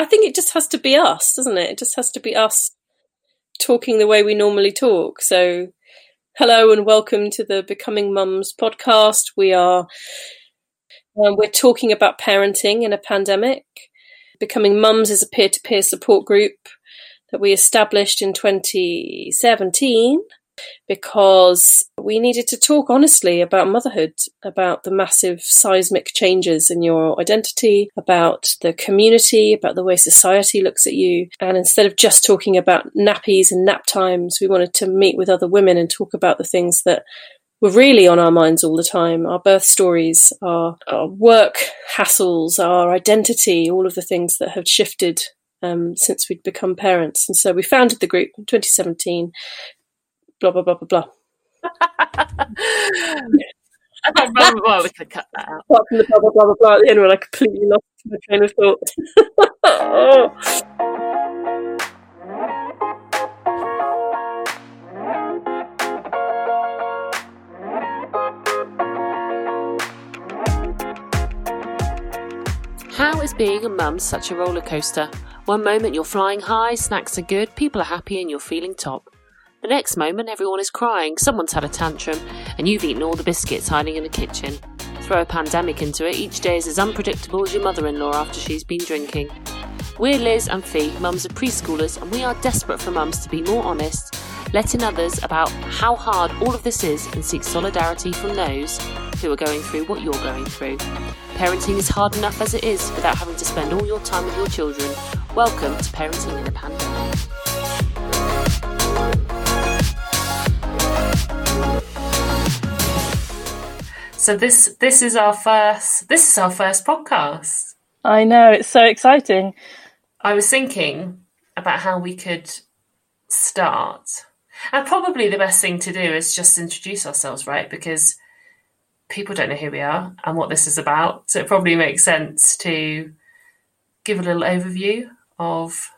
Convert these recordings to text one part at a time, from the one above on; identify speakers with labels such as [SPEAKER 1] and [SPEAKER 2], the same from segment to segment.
[SPEAKER 1] I think it just has to be us, doesn't it? It just has to be us talking the way we normally talk. So, hello and welcome to the Becoming Mums podcast. We are um, we're talking about parenting in a pandemic. Becoming Mums is a peer-to-peer support group that we established in 2017 because we needed to talk honestly about motherhood, about the massive seismic changes in your identity, about the community, about the way society looks at you. And instead of just talking about nappies and nap times, we wanted to meet with other women and talk about the things that were really on our minds all the time our birth stories, our, our work hassles, our identity, all of the things that have shifted um, since we'd become parents. And so we founded the group in 2017 blah blah blah blah blah.
[SPEAKER 2] well, we could cut that out.
[SPEAKER 1] Apart from the blah blah blah blah blah at the end, where I completely lost my train of thought. oh.
[SPEAKER 2] How is being a mum such a roller coaster? One moment you're flying high, snacks are good, people are happy, and you're feeling top. The next moment, everyone is crying, someone's had a tantrum, and you've eaten all the biscuits hiding in the kitchen. Throw a pandemic into it, each day is as unpredictable as your mother in law after she's been drinking. We're Liz and Fee, mums of preschoolers, and we are desperate for mums to be more honest, letting others about how hard all of this is and seek solidarity from those who are going through what you're going through. Parenting is hard enough as it is without having to spend all your time with your children. Welcome to Parenting in a Pandemic. So this this is our first this is our first podcast.
[SPEAKER 1] I know it's so exciting.
[SPEAKER 2] I was thinking about how we could start, and probably the best thing to do is just introduce ourselves, right? Because people don't know who we are and what this is about, so it probably makes sense to give a little overview of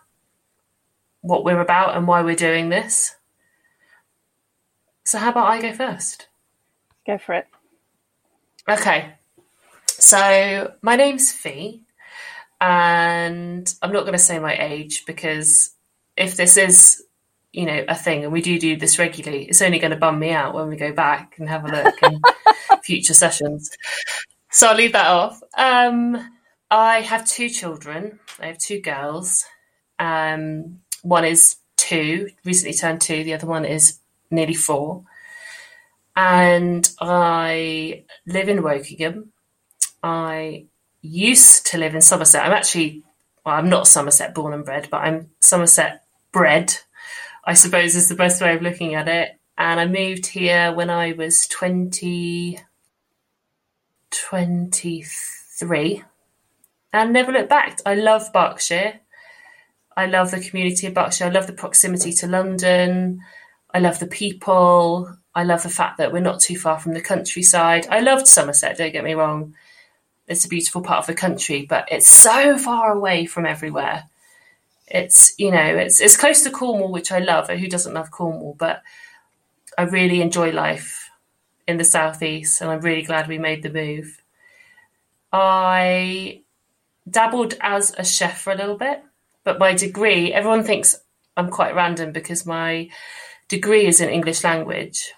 [SPEAKER 2] what we're about and why we're doing this. So, how about I go first?
[SPEAKER 1] Go for it.
[SPEAKER 2] Okay. So my name's Fee, and I'm not going to say my age because if this is, you know, a thing, and we do do this regularly, it's only going to bum me out when we go back and have a look in future sessions. So I'll leave that off. Um, I have two children. I have two girls. Um, one is two, recently turned two. The other one is nearly four and I live in Wokingham. I used to live in Somerset. I'm actually, well, I'm not Somerset born and bred, but I'm Somerset bred, I suppose is the best way of looking at it. And I moved here when I was 20, 23 and never looked back. I love Berkshire. I love the community of Berkshire. I love the proximity to London. I love the people. I love the fact that we're not too far from the countryside. I loved Somerset, don't get me wrong. It's a beautiful part of the country, but it's so far away from everywhere. It's, you know, it's it's close to Cornwall, which I love. Who doesn't love Cornwall? But I really enjoy life in the southeast, and I'm really glad we made the move. I dabbled as a chef for a little bit, but my degree, everyone thinks I'm quite random because my degree is in English language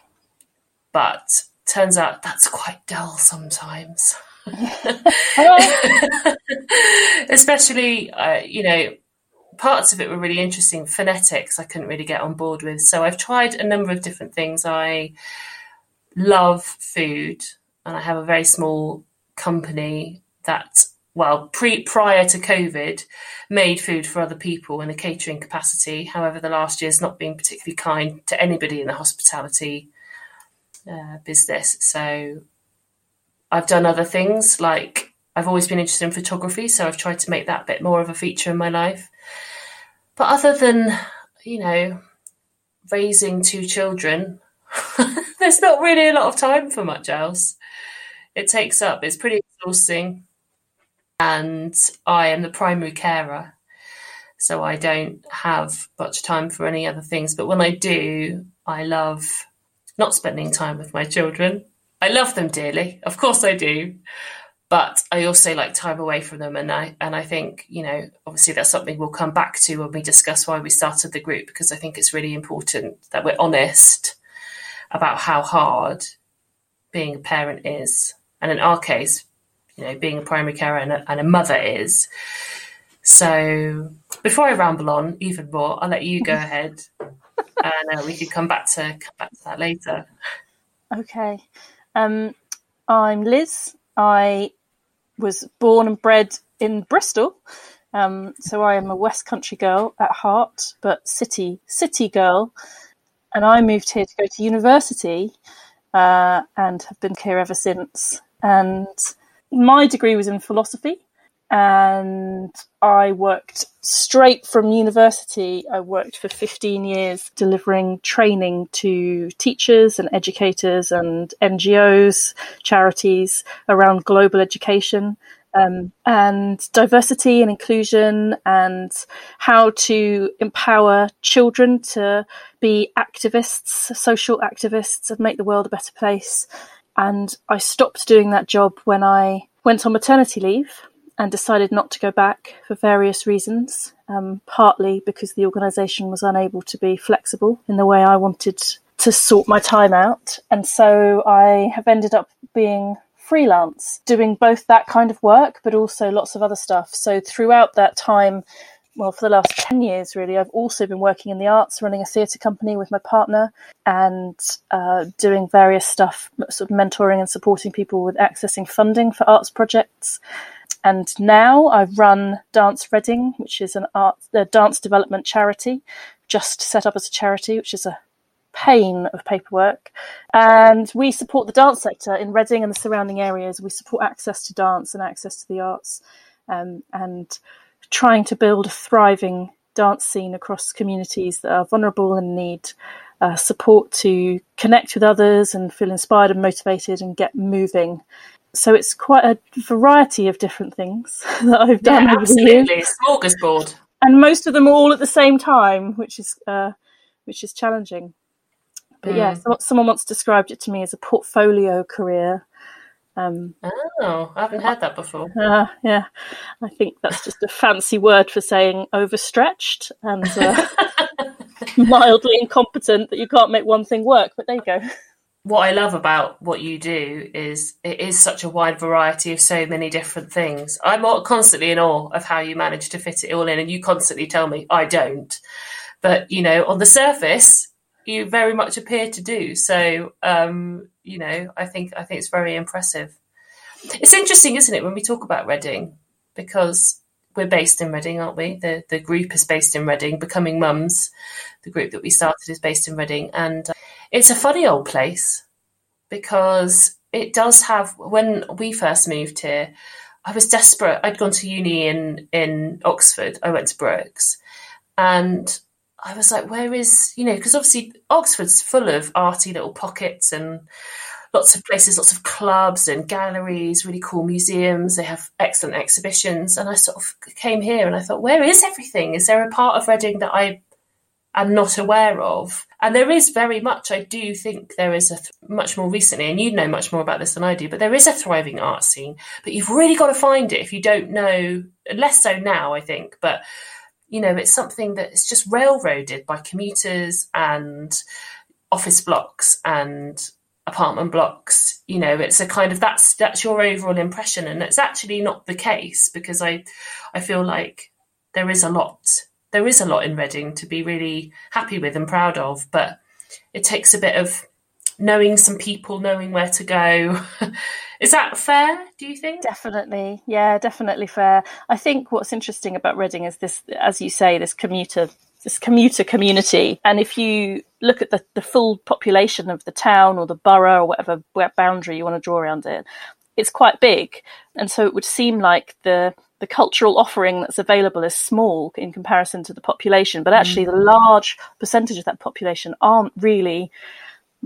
[SPEAKER 2] but turns out that's quite dull sometimes. Especially, uh, you know, parts of it were really interesting. Phonetics, I couldn't really get on board with. So I've tried a number of different things. I love food, and I have a very small company that, well, pre prior to COVID, made food for other people in a catering capacity. However, the last year's not been particularly kind to anybody in the hospitality uh, business. So I've done other things like I've always been interested in photography, so I've tried to make that a bit more of a feature in my life. But other than, you know, raising two children, there's not really a lot of time for much else. It takes up, it's pretty exhausting. And I am the primary carer, so I don't have much time for any other things. But when I do, I love not spending time with my children. I love them dearly, of course I do, but I also like time away from them, and I and I think you know obviously that's something we'll come back to when we discuss why we started the group because I think it's really important that we're honest about how hard being a parent is, and in our case, you know, being a primary carer and a, and a mother is. So before I ramble on even more, I'll let you go ahead, and uh, we can come back to come back to that later.
[SPEAKER 1] Okay, um, I'm Liz. I was born and bred in Bristol, um, so I am a West Country girl at heart, but city city girl. And I moved here to go to university, uh, and have been here ever since. And my degree was in philosophy, and I worked straight from university. I worked for 15 years delivering training to teachers and educators and NGOs, charities around global education. Um, and diversity and inclusion and how to empower children to be activists, social activists, and make the world a better place. And I stopped doing that job when I went on maternity leave and decided not to go back for various reasons, um, partly because the organisation was unable to be flexible in the way I wanted to sort my time out. And so I have ended up being freelance, doing both that kind of work, but also lots of other stuff. So throughout that time, well, for the last 10 years, really, I've also been working in the arts, running a theatre company with my partner and uh, doing various stuff, sort of mentoring and supporting people with accessing funding for arts projects. And now I run Dance Reading, which is an art, a dance development charity, just set up as a charity, which is a pain of paperwork. And we support the dance sector in Reading and the surrounding areas. We support access to dance and access to the arts, um, and trying to build a thriving dance scene across communities that are vulnerable and need uh, support to connect with others and feel inspired and motivated and get moving so it's quite a variety of different things that I've done
[SPEAKER 2] yeah, absolutely. Smorgasbord.
[SPEAKER 1] And most of them all at the same time, which is uh, which is challenging. But mm. yeah, so someone once described it to me as a portfolio career.
[SPEAKER 2] Um, oh, I haven't heard that before.
[SPEAKER 1] Uh, yeah, I think that's just a fancy word for saying overstretched and uh, mildly incompetent that you can't make one thing work. But there you go
[SPEAKER 2] what I love about what you do is it is such a wide variety of so many different things. I'm constantly in awe of how you manage to fit it all in, and you constantly tell me I don't. But you know, on the surface, you very much appear to do. So, um, you know, I think I think it's very impressive. It's interesting, isn't it, when we talk about Reading, because we're based in Reading, aren't we? The the group is based in Reading. Becoming Mums, the group that we started is based in Reading, and it's a funny old place because it does have. When we first moved here, I was desperate. I'd gone to uni in in Oxford. I went to Brookes, and I was like, where is you know? Because obviously Oxford's full of arty little pockets and lots of places, lots of clubs and galleries, really cool museums. They have excellent exhibitions. And I sort of came here and I thought, where is everything? Is there a part of Reading that I am not aware of? And there is very much, I do think there is a th- much more recently, and you know much more about this than I do, but there is a thriving art scene. But you've really got to find it if you don't know, less so now, I think. But, you know, it's something that is just railroaded by commuters and office blocks and apartment blocks you know it's a kind of that's that's your overall impression and it's actually not the case because i i feel like there is a lot there is a lot in reading to be really happy with and proud of but it takes a bit of knowing some people knowing where to go is that fair do you think
[SPEAKER 1] definitely yeah definitely fair i think what's interesting about reading is this as you say this commuter this commuter community. And if you look at the, the full population of the town or the borough or whatever boundary you want to draw around it, it's quite big. And so it would seem like the the cultural offering that's available is small in comparison to the population, but actually mm-hmm. the large percentage of that population aren't really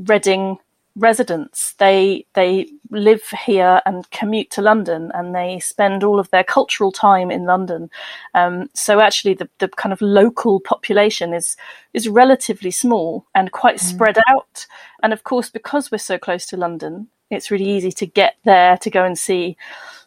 [SPEAKER 1] Reading residents. They they live here and commute to London, and they spend all of their cultural time in London. Um, so actually, the, the kind of local population is is relatively small and quite mm. spread out. And of course, because we're so close to London, it's really easy to get there to go and see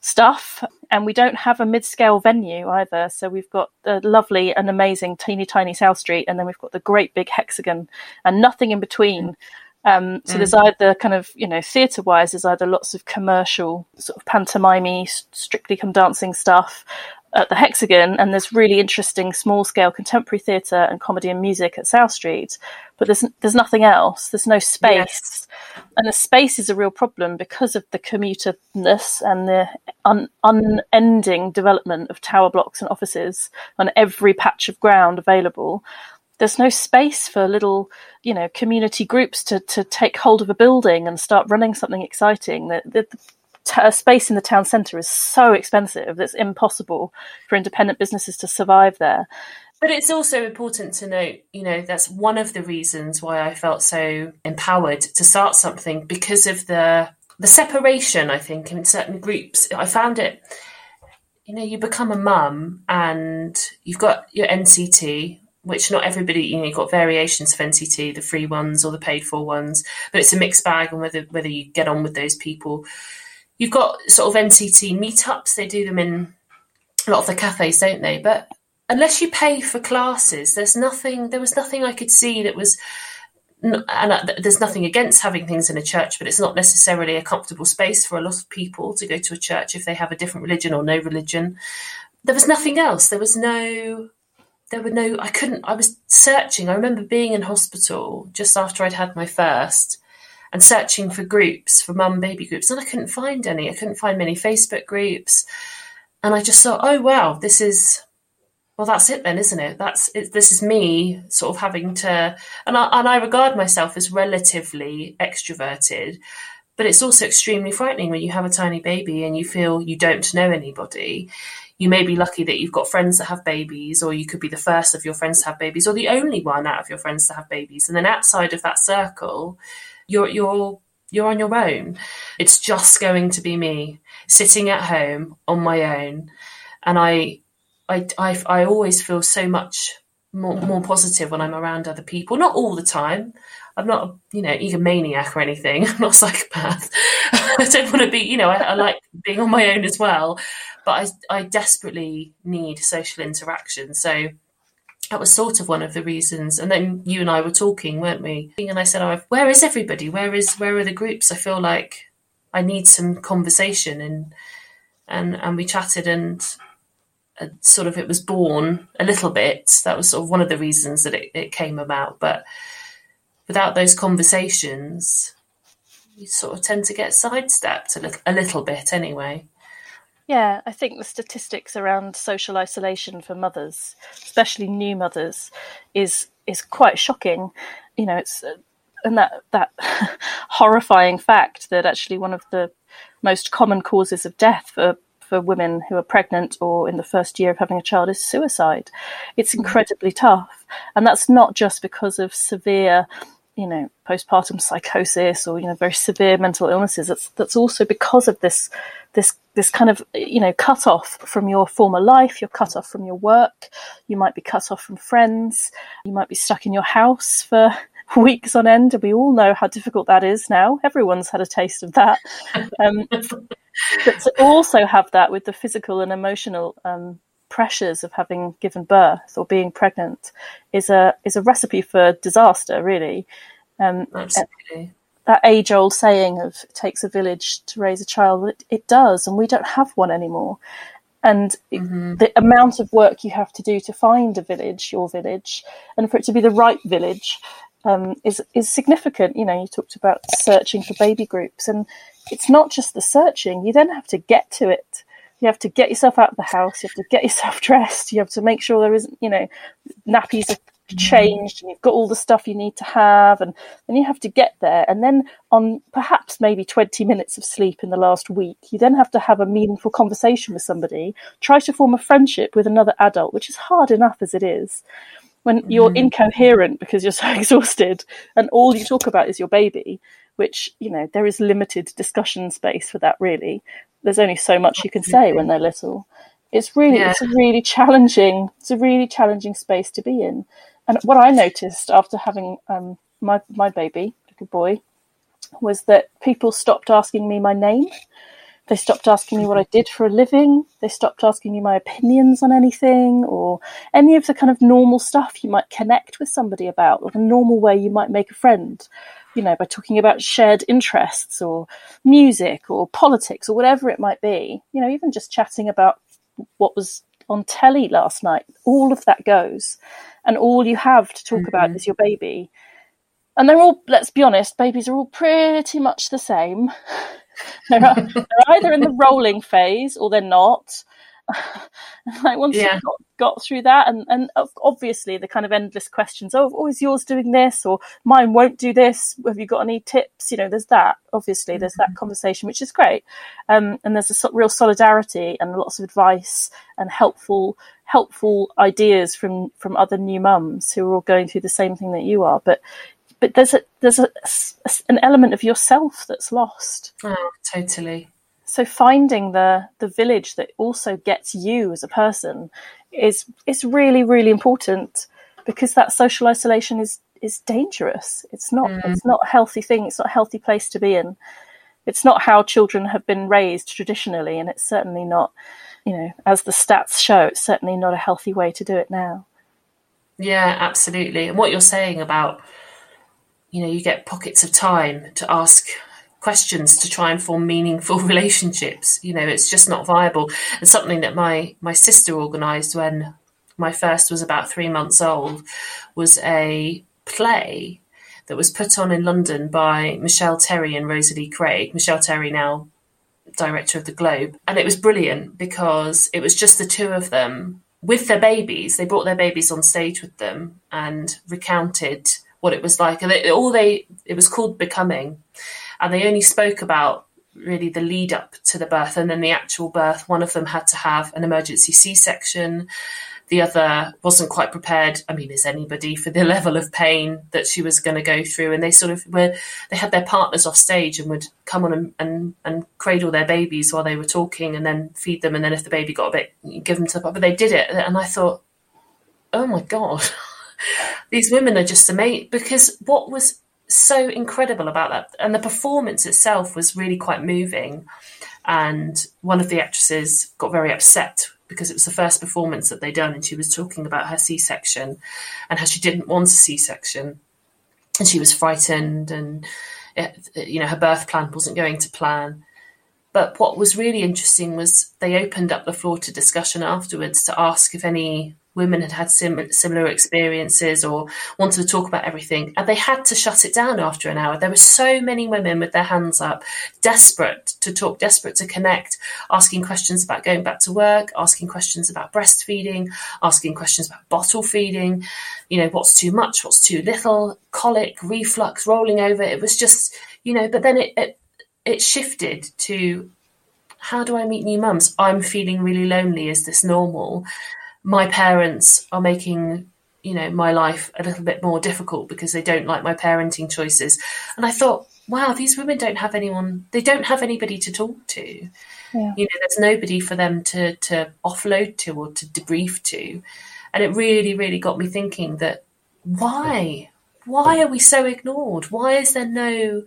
[SPEAKER 1] stuff. And we don't have a mid scale venue either. So we've got the lovely and amazing teeny tiny South Street, and then we've got the great big hexagon and nothing in between. Um, so mm. there's either kind of, you know, theatre wise, there's either lots of commercial, sort of pantomime strictly come dancing stuff at the Hexagon, and there's really interesting small scale contemporary theatre and comedy and music at South Street. But there's there's nothing else. There's no space, yes. and the space is a real problem because of the commuterness and the un- unending development of tower blocks and offices on every patch of ground available there's no space for little, you know, community groups to, to take hold of a building and start running something exciting. The, the, t- space in the town centre is so expensive that it's impossible for independent businesses to survive there.
[SPEAKER 2] But it's also important to note, you know, that's one of the reasons why I felt so empowered to start something because of the the separation. I think in certain groups, I found it. You know, you become a mum and you've got your NCT, which not everybody, you know, you've got variations of NCT, the free ones or the paid for ones, but it's a mixed bag and whether whether you get on with those people. You've got sort of NCT meetups, they do them in a lot of the cafes, don't they? But unless you pay for classes, there's nothing, there was nothing I could see that was, and uh, there's nothing against having things in a church, but it's not necessarily a comfortable space for a lot of people to go to a church if they have a different religion or no religion. There was nothing else. There was no there were no i couldn't i was searching i remember being in hospital just after i'd had my first and searching for groups for mum baby groups and i couldn't find any. I couldn't find many facebook groups. And i just thought oh wow this is well that's it then isn't it? That's it, this is me sort of having to and I, and I regard myself as relatively extroverted but it's also extremely frightening when you have a tiny baby and you feel you don't know anybody. You may be lucky that you've got friends that have babies, or you could be the first of your friends to have babies, or the only one out of your friends to have babies. And then outside of that circle, you're you're you're on your own. It's just going to be me sitting at home on my own, and I I I, I always feel so much more, more positive when I'm around other people. Not all the time. I'm not, you know, egomaniac or anything. I'm not a psychopath. I don't want to be, you know, I, I, like being on my own as well but I, I desperately need social interaction. So that was sort of one of the reasons. And then you and I were talking, weren't we? And I said, oh, "Where is everybody? Where is where are the groups? I feel like I need some conversation." And and and we chatted, and uh, sort of it was born a little bit. That was sort of one of the reasons that it, it came about. But without those conversations, you sort of tend to get sidestepped a little, a little bit, anyway.
[SPEAKER 1] Yeah, I think the statistics around social isolation for mothers, especially new mothers, is is quite shocking. You know, it's uh, and that that horrifying fact that actually one of the most common causes of death for for women who are pregnant or in the first year of having a child is suicide. It's mm-hmm. incredibly tough, and that's not just because of severe you know postpartum psychosis or you know very severe mental illnesses that's that's also because of this this this kind of you know cut off from your former life you're cut off from your work you might be cut off from friends you might be stuck in your house for weeks on end and we all know how difficult that is now. Everyone's had a taste of that. Um, but to also have that with the physical and emotional um, pressures of having given birth or being pregnant is a is a recipe for disaster really.
[SPEAKER 2] Um, Absolutely
[SPEAKER 1] that age old saying of it takes a village to raise a child, it, it does, and we don't have one anymore. And mm-hmm. the amount of work you have to do to find a village, your village, and for it to be the right village, um, is is significant. You know, you talked about searching for baby groups, and it's not just the searching. You then have to get to it. You have to get yourself out of the house. You have to get yourself dressed. You have to make sure there isn't, you know, nappies are changed and you've got all the stuff you need to have and then you have to get there. And then on perhaps maybe 20 minutes of sleep in the last week you then have to have a meaningful conversation with somebody. Try to form a friendship with another adult which is hard enough as it is when you're mm. incoherent because you're so exhausted and all you talk about is your baby which you know there is limited discussion space for that really. There's only so much you can say when they're little. It's really yeah. it's a really challenging it's a really challenging space to be in and what I noticed after having um, my my baby, little boy, was that people stopped asking me my name. They stopped asking me what I did for a living. They stopped asking me my opinions on anything or any of the kind of normal stuff you might connect with somebody about, or the normal way you might make a friend, you know, by talking about shared interests or music or politics or whatever it might be. You know, even just chatting about what was on telly last night. All of that goes. And all you have to talk mm-hmm. about is your baby. And they're all, let's be honest, babies are all pretty much the same. they're, they're either in the rolling phase or they're not. like once yeah. you've got, got, through that, and, and obviously the kind of endless questions, oh, oh, is yours doing this, or mine won't do this? Have you got any tips? You know, there's that. Obviously, there's mm-hmm. that conversation, which is great, um, and there's a so- real solidarity and lots of advice and helpful helpful ideas from from other new mums who are all going through the same thing that you are. But but there's a there's a, an element of yourself that's lost.
[SPEAKER 2] Oh, totally.
[SPEAKER 1] So finding the the village that also gets you as a person is is really really important because that social isolation is is dangerous. It's not mm. it's not a healthy thing. It's not a healthy place to be in. It's not how children have been raised traditionally, and it's certainly not, you know, as the stats show, it's certainly not a healthy way to do it now.
[SPEAKER 2] Yeah, absolutely. And what you're saying about you know, you get pockets of time to ask questions to try and form meaningful relationships. You know, it's just not viable. And something that my my sister organised when my first was about three months old was a play that was put on in London by Michelle Terry and Rosalie Craig. Michelle Terry now director of the Globe, and it was brilliant because it was just the two of them with their babies. They brought their babies on stage with them and recounted what it was like. And it, all they, it was called Becoming. And they only spoke about really the lead up to the birth and then the actual birth. One of them had to have an emergency C section. The other wasn't quite prepared. I mean, is anybody for the level of pain that she was going to go through? And they sort of were, they had their partners off stage and would come on and, and, and cradle their babies while they were talking and then feed them. And then if the baby got a bit, give them to the, but they did it. And I thought, oh my God. these women are just amazing because what was so incredible about that. And the performance itself was really quite moving. And one of the actresses got very upset because it was the first performance that they'd done and she was talking about her c-section and how she didn't want a c-section. And she was frightened and it, you know her birth plan wasn't going to plan. But what was really interesting was they opened up the floor to discussion afterwards to ask if any women had had sim- similar experiences or wanted to talk about everything and they had to shut it down after an hour there were so many women with their hands up desperate to talk desperate to connect asking questions about going back to work asking questions about breastfeeding asking questions about bottle feeding you know what's too much what's too little colic reflux rolling over it was just you know but then it, it, it shifted to how do I meet new mums? I'm feeling really lonely. Is this normal? My parents are making you know my life a little bit more difficult because they don't like my parenting choices. And i thought wow these women don't have anyone they don't have anybody to talk to. Yeah. you know there's nobody for them to to offload to or to debrief to. And it really really got me thinking that why? Why are we so ignored? Why is there no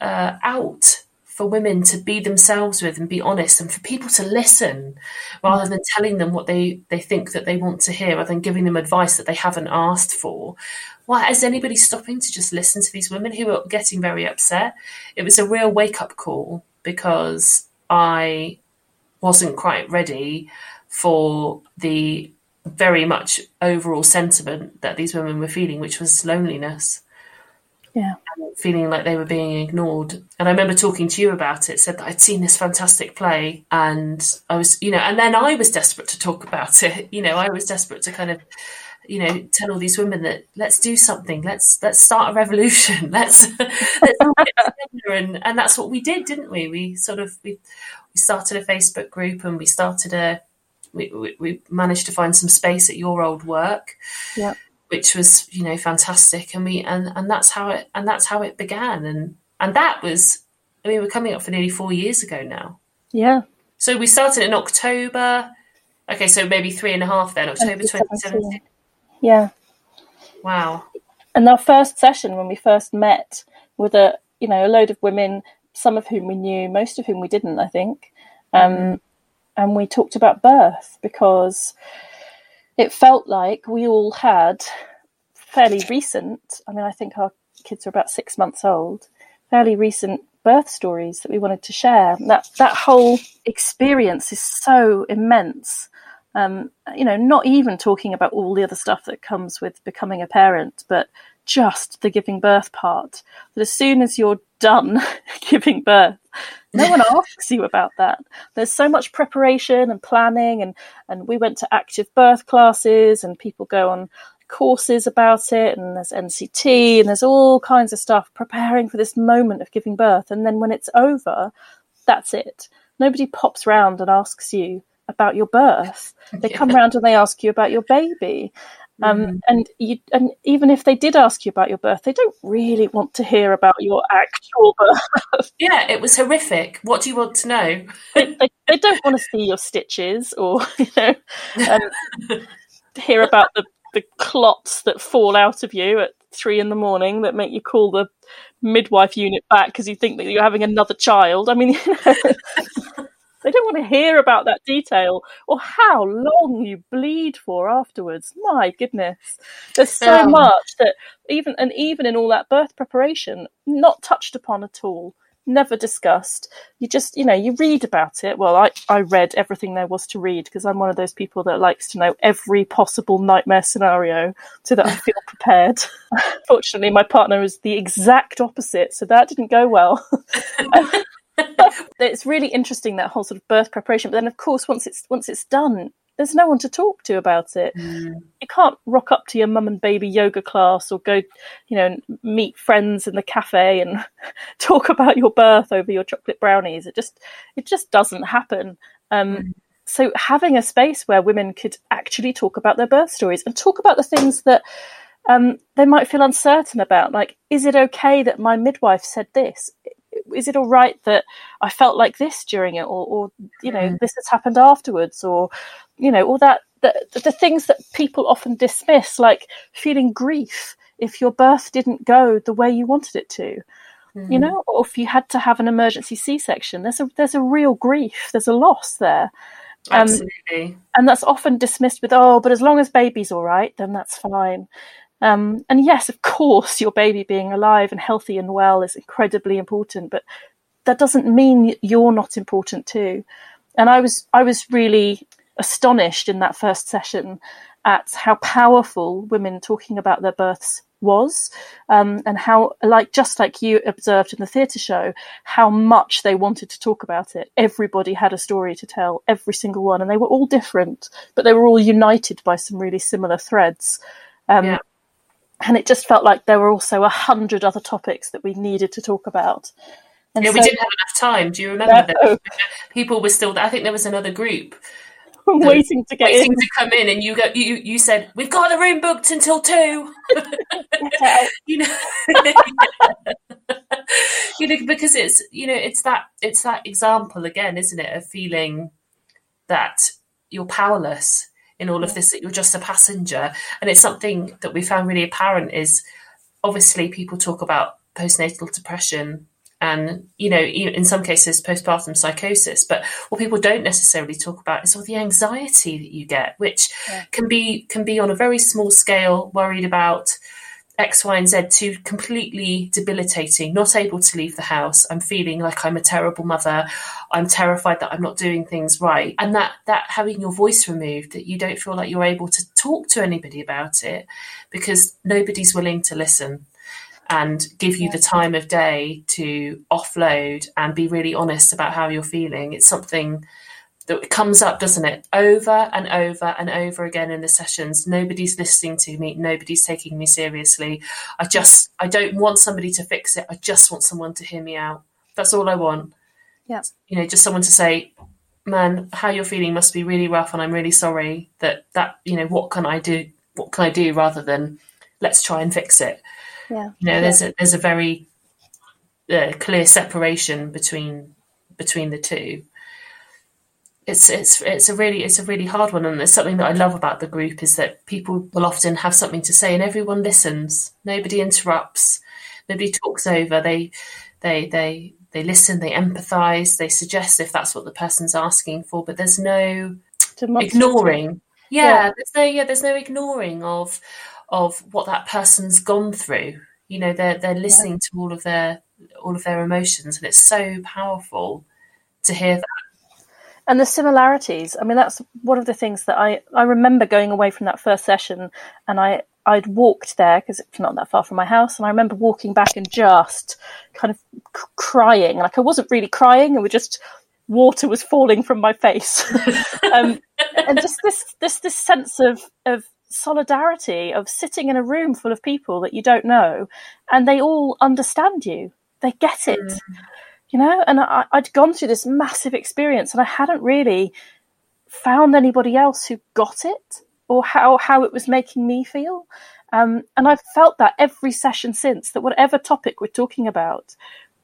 [SPEAKER 2] uh, out for women to be themselves with and be honest and for people to listen rather than telling them what they, they think that they want to hear rather than giving them advice that they haven't asked for. Why is anybody stopping to just listen to these women who are getting very upset? It was a real wake up call because I wasn't quite ready for the very much overall sentiment that these women were feeling, which was loneliness
[SPEAKER 1] yeah.
[SPEAKER 2] feeling like they were being ignored. And I remember talking to you about it, said that I'd seen this fantastic play and I was, you know, and then I was desperate to talk about it. You know, I was desperate to kind of, you know, tell all these women that let's do something, let's let's start a revolution, let's let's and and that's what we did, didn't we? We sort of we we started a Facebook group and we started a we, we, we managed to find some space at your old work.
[SPEAKER 1] Yeah
[SPEAKER 2] which was you know fantastic. And we and and that's how it and that's how it began. And and that was i mean we're coming up for nearly four years ago now.
[SPEAKER 1] Yeah.
[SPEAKER 2] So we started in october. Okay so maybe three and a half then october 2017
[SPEAKER 1] yeah.
[SPEAKER 2] Wow.
[SPEAKER 1] And our first session when we first met with a you know a load of women, some of whom we knew, most of whom we didn't, I think. Um, mm-hmm. And we talked about birth because it felt like we all had fairly recent. I mean, I think our kids are about six months old. Fairly recent birth stories that we wanted to share. That that whole experience is so immense. Um, you know, not even talking about all the other stuff that comes with becoming a parent, but just the giving birth part. That as soon as you're done giving birth, no one asks you about that. There's so much preparation and planning, and and we went to active birth classes, and people go on courses about it and there's NCT and there's all kinds of stuff preparing for this moment of giving birth. And then when it's over, that's it. Nobody pops round and asks you about your birth. They yeah. come round and they ask you about your baby. Um, mm. and you, and even if they did ask you about your birth, they don't really want to hear about your actual birth.
[SPEAKER 2] Yeah, it was horrific. What do you want to know?
[SPEAKER 1] they, they, they, don't want to see your stitches or you know um, hear about the the clots that fall out of you at three in the morning that make you call the midwife unit back because you think that you're having another child. I mean, you know, they don't want to hear about that detail or how long you bleed for afterwards. My goodness, there's so um, much that even and even in all that birth preparation, not touched upon at all never discussed. You just, you know, you read about it. Well, I, I read everything there was to read because I'm one of those people that likes to know every possible nightmare scenario so that I feel prepared. Fortunately, my partner is the exact opposite, so that didn't go well. it's really interesting that whole sort of birth preparation. But then, of course, once it's once it's done, there's no one to talk to about it. Mm. You can't rock up to your mum and baby yoga class or go, you know, meet friends in the cafe and talk about your birth over your chocolate brownies. It just it just doesn't happen. Um, mm. So having a space where women could actually talk about their birth stories and talk about the things that um, they might feel uncertain about, like, is it okay that my midwife said this? Is it all right that I felt like this during it, or, or you know, mm. this has happened afterwards, or you know, all that the, the things that people often dismiss, like feeling grief if your birth didn't go the way you wanted it to. Mm. You know, or if you had to have an emergency C-section, there's a there's a real grief, there's a loss there.
[SPEAKER 2] Um, Absolutely.
[SPEAKER 1] And that's often dismissed with, oh, but as long as baby's all right, then that's fine. Um, and yes, of course, your baby being alive and healthy and well is incredibly important, but that doesn't mean you're not important too. And I was I was really astonished in that first session at how powerful women talking about their births was um, and how like just like you observed in the theatre show how much they wanted to talk about it. Everybody had a story to tell every single one and they were all different but they were all united by some really similar threads. Um, yeah and it just felt like there were also a hundred other topics that we needed to talk about.
[SPEAKER 2] And yeah, so, we didn't have enough time. Do you remember no. that people were still? I think there was another group
[SPEAKER 1] waiting to get
[SPEAKER 2] waiting
[SPEAKER 1] in.
[SPEAKER 2] to come in, and you go, you you said we've got the room booked until two. you know, you know, because it's you know it's that it's that example again, isn't it, of feeling that you're powerless in all of this that you're just a passenger and it's something that we found really apparent is obviously people talk about postnatal depression and you know in some cases postpartum psychosis but what people don't necessarily talk about is all the anxiety that you get which yeah. can be can be on a very small scale worried about X, Y, and Z to completely debilitating, not able to leave the house. I'm feeling like I'm a terrible mother. I'm terrified that I'm not doing things right. And that that having your voice removed, that you don't feel like you're able to talk to anybody about it because nobody's willing to listen and give you the time of day to offload and be really honest about how you're feeling. It's something that comes up, doesn't it? Over and over and over again in the sessions. Nobody's listening to me. Nobody's taking me seriously. I just, I don't want somebody to fix it. I just want someone to hear me out. That's all I want.
[SPEAKER 1] Yeah.
[SPEAKER 2] You know, just someone to say, man, how you're feeling must be really rough. And I'm really sorry that, that, you know, what can I do? What can I do rather than let's try and fix it?
[SPEAKER 1] Yeah.
[SPEAKER 2] You know, there's a, there's a very uh, clear separation between, between the two it's it's it's a really it's a really hard one and there's something that I love about the group is that people will often have something to say and everyone listens nobody interrupts nobody talks over. They they they they listen, they empathize, they suggest if that's what the person's asking for, but there's no ignoring. Yeah, yeah, there's no yeah, there's no ignoring of of what that person's gone through. You know, they're they're listening yeah. to all of their all of their emotions, and it's so powerful to hear that.
[SPEAKER 1] And the similarities. I mean, that's one of the things that I I remember going away from that first session, and I I'd walked there because it's not that far from my house, and I remember walking back and just kind of c- crying. Like I wasn't really crying, and we just water was falling from my face, um, and just this this this sense of of solidarity of sitting in a room full of people that you don't know, and they all understand you. They get it, mm. You know. And I, I'd gone through this massive experience, and I hadn't really found anybody else who got it or how how it was making me feel. Um, and I've felt that every session since that whatever topic we're talking about,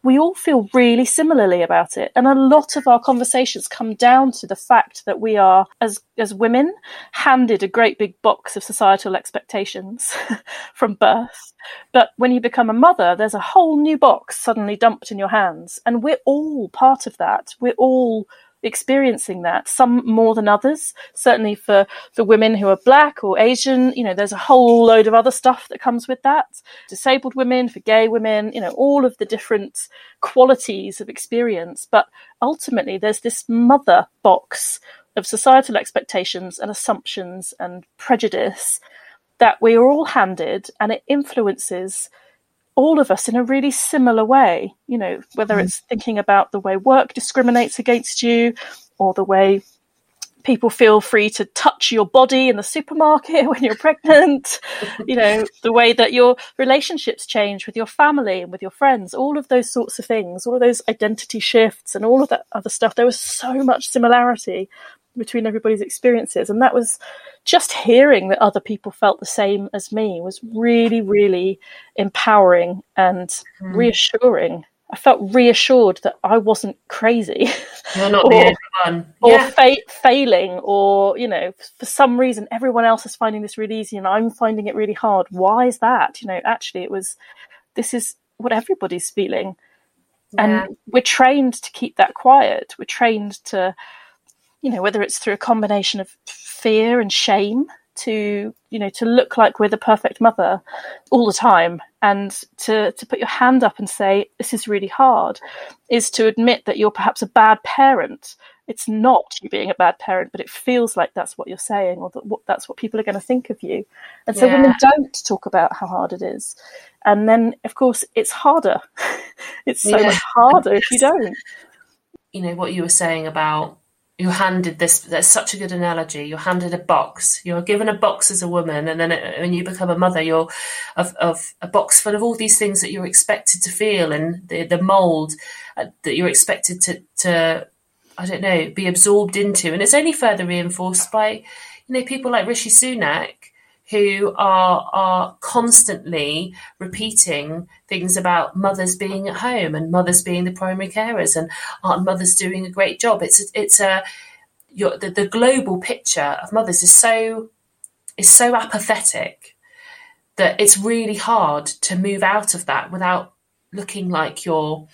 [SPEAKER 1] we all feel really similarly about it. And a lot of our conversations come down to the fact that we are, as, as women, handed a great big box of societal expectations from birth. But when you become a mother, there's a whole new box suddenly dumped in your hands. And we're all part of that. We're all experiencing that, some more than others. Certainly for, for women who are black or Asian, you know, there's a whole load of other stuff that comes with that. Disabled women, for gay women, you know, all of the different qualities of experience. But ultimately, there's this mother box of societal expectations and assumptions and prejudice that we are all handed, and it influences all of us in a really similar way. You know, whether mm. it's thinking about the way work discriminates against you or the way people feel free to touch your body in the supermarket when you're pregnant, you know, the way that your relationships change with your family and with your friends, all of those sorts of things, all of those identity shifts and all of that other stuff. There was so much similarity between everybody's experiences. And that was just hearing that other people felt the same as me was really, really empowering and mm. reassuring. I felt reassured that I wasn't crazy.
[SPEAKER 2] You're not or, the only one.
[SPEAKER 1] Or fa- failing, or, you know, for some reason everyone else is finding this really easy and I'm finding it really hard. Why is that? You know, actually, it was, this is what everybody's feeling. Yeah. And we're trained to keep that quiet. We're trained to you know, whether it's through a combination of fear and shame to, you know, to look like we're the perfect mother all the time and to, to put your hand up and say, this is really hard, is to admit that you're perhaps a bad parent. It's not you being a bad parent, but it feels like that's what you're saying or that that's what people are going to think of you. And so yeah. women don't talk about how hard it is. And then, of course, it's harder. it's so yeah. much harder if you don't.
[SPEAKER 2] You know, what you were saying about you're handed this that's such a good analogy. You're handed a box. You're given a box as a woman and then it, when you become a mother you're of, of a box full of all these things that you're expected to feel and the, the mold uh, that you're expected to to i don't know be absorbed into. And it's only further reinforced by you know people like rishi sunak who are are constantly repeating things about mothers being at home and mothers being the primary carers and aren't mothers doing a great job. It's it's a your, the, the global picture of mothers is so is so apathetic that it's really hard to move out of that without looking like you're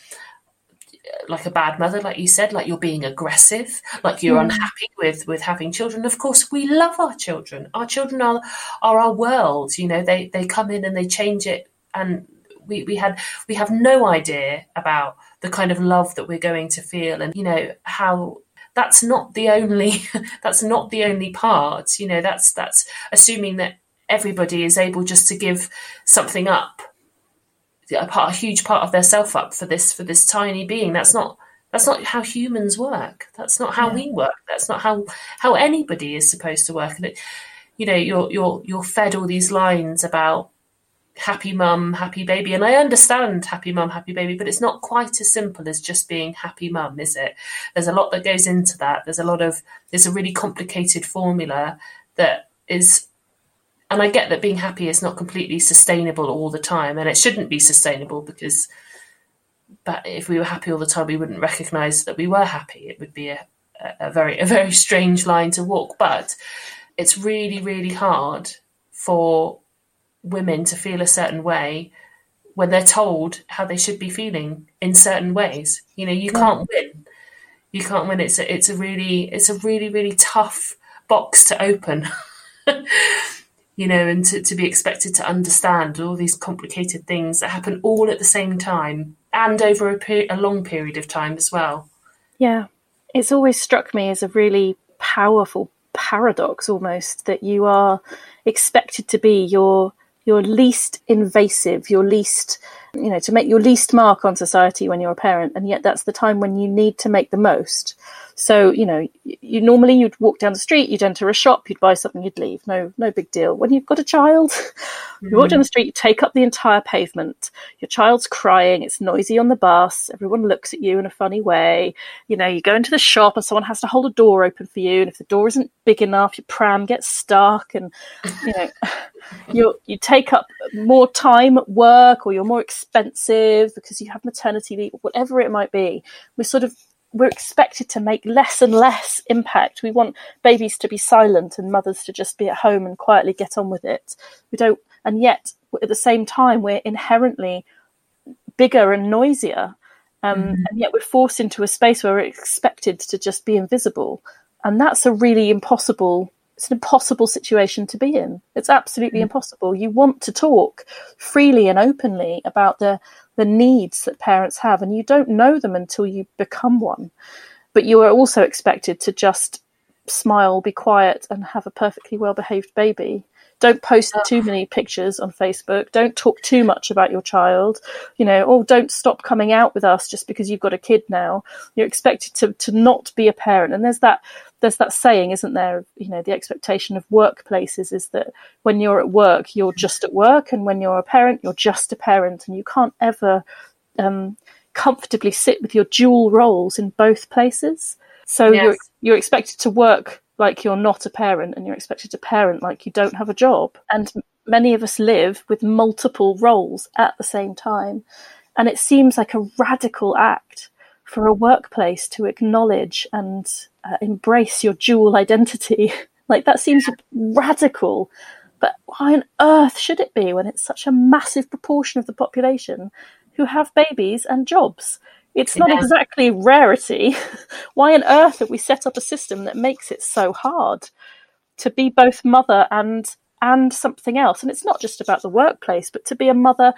[SPEAKER 2] like a bad mother, like you said, like you're being aggressive, like you're mm. unhappy with with having children. Of course, we love our children. Our children are are our world. You know, they they come in and they change it, and we we had we have no idea about the kind of love that we're going to feel, and you know how that's not the only that's not the only part. You know, that's that's assuming that everybody is able just to give something up a, part, a huge part of their self up for this for this tiny being. That's not that's not how humans work. That's not how yeah. we work. That's not how how anybody is supposed to work. And it, you know, you're you're you're fed all these lines about happy mum, happy baby, and I understand happy mum, happy baby, but it's not quite as simple as just being happy mum, is it? There's a lot that goes into that. There's a lot of there's a really complicated formula that is and I get that being happy is not completely sustainable all the time, and it shouldn't be sustainable because, but if we were happy all the time, we wouldn't recognise that we were happy. It would be a, a very a very strange line to walk. But it's really really hard for women to feel a certain way when they're told how they should be feeling in certain ways. You know, you can't win. You can't win. It's a, it's a really it's a really really tough box to open. you know, and to, to be expected to understand all these complicated things that happen all at the same time and over a, per- a long period of time as well.
[SPEAKER 1] Yeah, it's always struck me as a really powerful paradox almost that you are expected to be your your least invasive, your least, you know, to make your least mark on society when you're a parent, and yet that's the time when you need to make the most. So, you know, you normally you'd walk down the street, you'd enter a shop, you'd buy something, you'd leave. No, no big deal. When you've got a child, mm-hmm. you walk down the street, you take up the entire pavement. Your child's crying, it's noisy on the bus, everyone looks at you in a funny way. You know, you go into the shop and someone has to hold a door open for you, and if the door isn't big enough, your pram gets stuck, and you know, you you take up more time at work, or you're more expensive because you have maternity leave, whatever it might be. We're sort of we're expected to make less and less impact. We want babies to be silent and mothers to just be at home and quietly get on with it. We don't, and yet at the same time, we're inherently bigger and noisier. Um, mm-hmm. And yet we're forced into a space where we're expected to just be invisible. And that's a really impossible, it's an impossible situation to be in. It's absolutely mm-hmm. impossible. You want to talk freely and openly about the the needs that parents have, and you don't know them until you become one. But you are also expected to just smile, be quiet, and have a perfectly well behaved baby. Don't post too many pictures on Facebook. Don't talk too much about your child. You know, or don't stop coming out with us just because you've got a kid now. You're expected to, to not be a parent. And there's that there's that saying, isn't there? You know, the expectation of workplaces is that when you're at work, you're just at work, and when you're a parent, you're just a parent, and you can't ever um, comfortably sit with your dual roles in both places. So yes. you're you're expected to work like you're not a parent, and you're expected to parent like you don't have a job. And many of us live with multiple roles at the same time, and it seems like a radical act for a workplace to acknowledge and uh, embrace your dual identity. like that seems radical, but why on earth should it be when it's such a massive proportion of the population who have babies and jobs? It's not yeah. exactly rarity. why on earth have we set up a system that makes it so hard to be both mother and and something else? And it's not just about the workplace, but to be a mother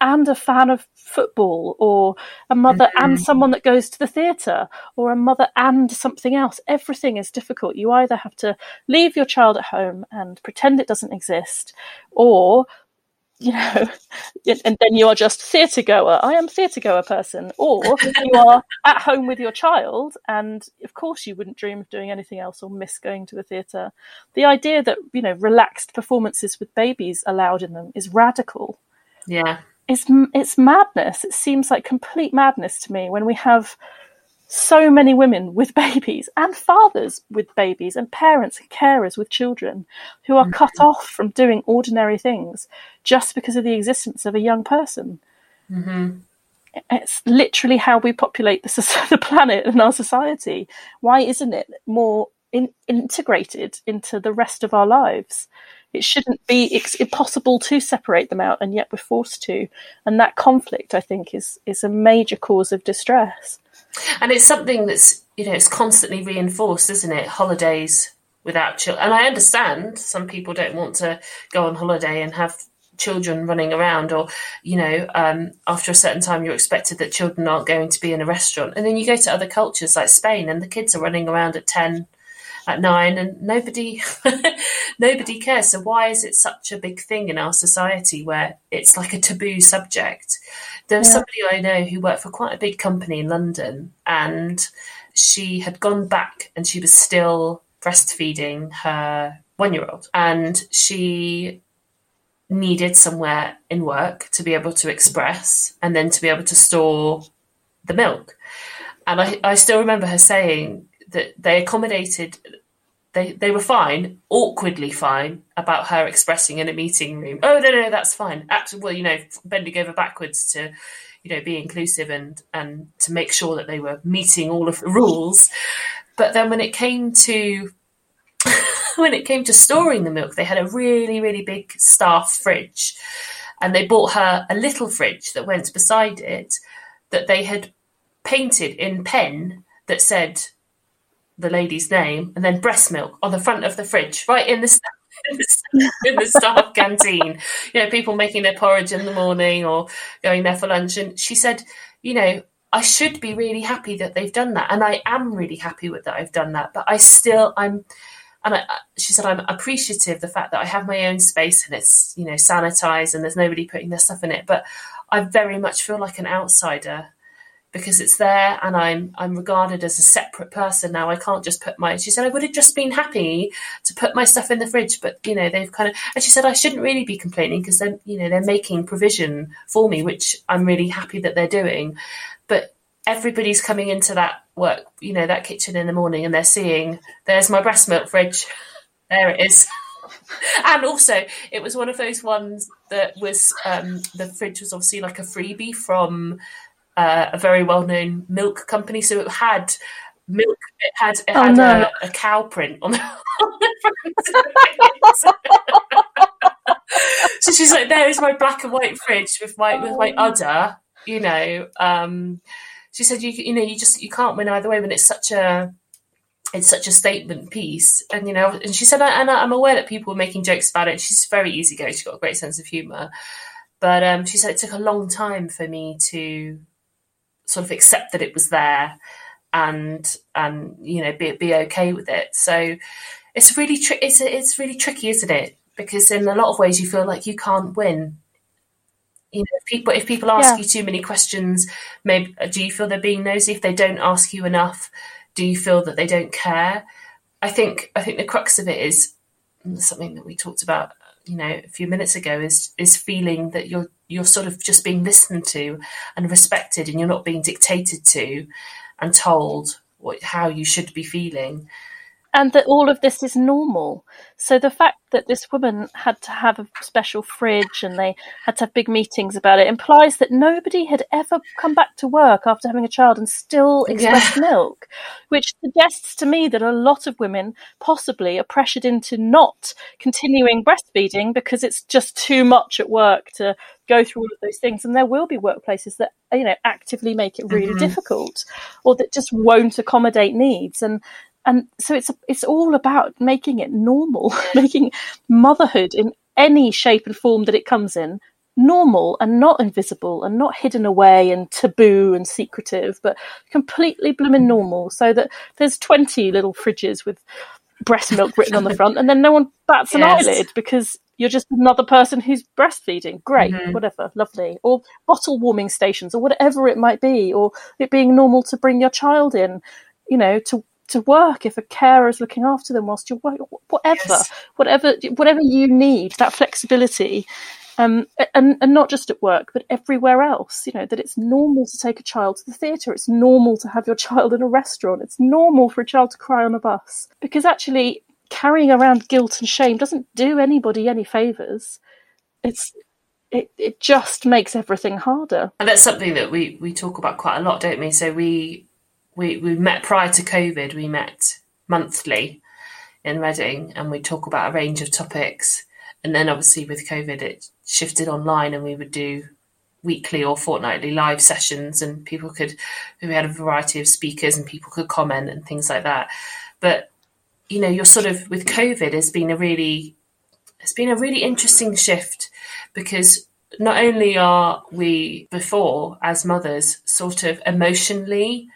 [SPEAKER 1] and a fan of football or a mother mm-hmm. and someone that goes to the theatre or a mother and something else. Everything is difficult. You either have to leave your child at home and pretend it doesn't exist or you know, and then you are just theatre goer. I am theatre goer person, or you are at home with your child, and of course you wouldn't dream of doing anything else or miss going to the theatre. The idea that you know relaxed performances with babies allowed in them is radical.
[SPEAKER 2] Yeah,
[SPEAKER 1] it's it's madness. It seems like complete madness to me when we have so many women with babies and fathers with babies and parents and carers with children who are mm-hmm. cut off from doing ordinary things just because of the existence of a young person.
[SPEAKER 2] Mm-hmm.
[SPEAKER 1] It's literally how we populate the, the planet and our society. Why isn't it more in, integrated into the rest of our lives? It shouldn't be it's impossible to separate them out, and yet we're forced to. And that conflict, I think, is is a major cause of distress.
[SPEAKER 2] And it's something that's you know it's constantly reinforced, isn't it? Holidays without children, and I understand some people don't want to go on holiday and have children running around or you know um, after a certain time you're expected that children aren't going to be in a restaurant and then you go to other cultures like spain and the kids are running around at 10 at nine and nobody nobody cares. So why is it such a big thing in our society where it's like a taboo subject? There was yeah. somebody i know who worked for quite a big company in london and she had gone back and she was still breastfeeding her one year old and she needed somewhere in work to be able to express and then to be able to store the milk. And I, I still remember her saying that they accommodated they they were fine, awkwardly fine about her expressing in a meeting room. Oh no, no, that's fine. Absolutely, well, you know, bending over backwards to, you know, be inclusive and and to make sure that they were meeting all of the rules. But then when it came to when it came to storing the milk, they had a really really big staff fridge, and they bought her a little fridge that went beside it that they had painted in pen that said the lady's name and then breast milk on the front of the fridge, right in the in the, staff canteen. You know, people making their porridge in the morning or going there for lunch. And she said, you know, I should be really happy that they've done that, and I am really happy with that I've done that. But I still, I'm, and I, she said, I'm appreciative the fact that I have my own space and it's you know sanitized and there's nobody putting their stuff in it. But I very much feel like an outsider because it's there and I'm I'm regarded as a separate person now. I can't just put my she said I would have just been happy to put my stuff in the fridge, but you know, they've kind of and she said I shouldn't really be complaining because then you know they're making provision for me, which I'm really happy that they're doing. But everybody's coming into that work, you know, that kitchen in the morning and they're seeing there's my breast milk fridge. There it is. and also it was one of those ones that was um, the fridge was obviously like a freebie from uh, a very well-known milk company. So it had milk. It had it oh, had no. a, a, cow print on the, on the so she's like, "There is my black and white fridge with my with my oh. udder." You know, um, she said, "You you know, you just you can't win either way when it's such a." It's such a statement piece, and you know, and she said, and I'm aware that people were making jokes about it. She's very easygoing; she's got a great sense of humour, but um, she said it took a long time for me to sort of accept that it was there and and you know be be okay with it. So it's really tri- it's it's really tricky, isn't it? Because in a lot of ways you feel like you can't win. You know, if people if people ask yeah. you too many questions, maybe do you feel they're being nosy? If they don't ask you enough, do you feel that they don't care? I think I think the crux of it is something that we talked about you know a few minutes ago is is feeling that you're you're sort of just being listened to and respected and you're not being dictated to and told what how you should be feeling
[SPEAKER 1] and that all of this is normal. So the fact that this woman had to have a special fridge and they had to have big meetings about it implies that nobody had ever come back to work after having a child and still expressed yeah. milk, which suggests to me that a lot of women possibly are pressured into not continuing breastfeeding because it's just too much at work to go through all of those things and there will be workplaces that you know actively make it really mm-hmm. difficult or that just won't accommodate needs and and so it's it's all about making it normal, making motherhood in any shape and form that it comes in normal and not invisible and not hidden away and taboo and secretive, but completely blooming normal. So that there's 20 little fridges with breast milk written on the front, and then no one bats an yes. eyelid because you're just another person who's breastfeeding. Great, mm-hmm. whatever, lovely. Or bottle warming stations, or whatever it might be, or it being normal to bring your child in, you know, to to work if a carer is looking after them whilst you're working, whatever, yes. whatever, whatever you need, that flexibility, um, and and not just at work, but everywhere else. You know that it's normal to take a child to the theatre. It's normal to have your child in a restaurant. It's normal for a child to cry on a bus because actually carrying around guilt and shame doesn't do anybody any favors. It's it, it just makes everything harder.
[SPEAKER 2] And that's something that we, we talk about quite a lot, don't we? So we we, we met prior to COVID, we met monthly in Reading and we talk about a range of topics. And then obviously with COVID, it shifted online and we would do weekly or fortnightly live sessions and people could, we had a variety of speakers and people could comment and things like that. But, you know, you're sort of with COVID has been a really, it's been a really interesting shift because not only are we before as mothers sort of emotionally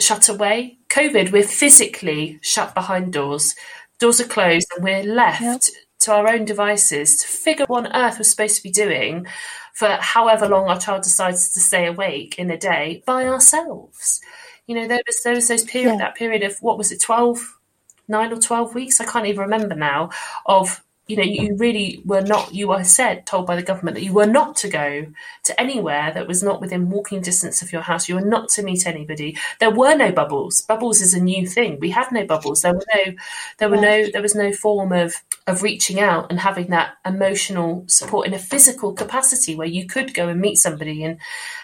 [SPEAKER 2] shut away. COVID, we're physically shut behind doors. Doors are closed and we're left yep. to our own devices to figure what on earth we're supposed to be doing for however long our child decides to stay awake in a day by ourselves. You know, there was there was those period yeah. that period of what was it, twelve, nine or twelve weeks? I can't even remember now, of you know, you really were not, you were said, told by the government that you were not to go to anywhere that was not within walking distance of your house. You were not to meet anybody. There were no bubbles. Bubbles is a new thing. We had no bubbles. There were no, there were no, there was no form of, of reaching out and having that emotional support in a physical capacity where you could go and meet somebody and,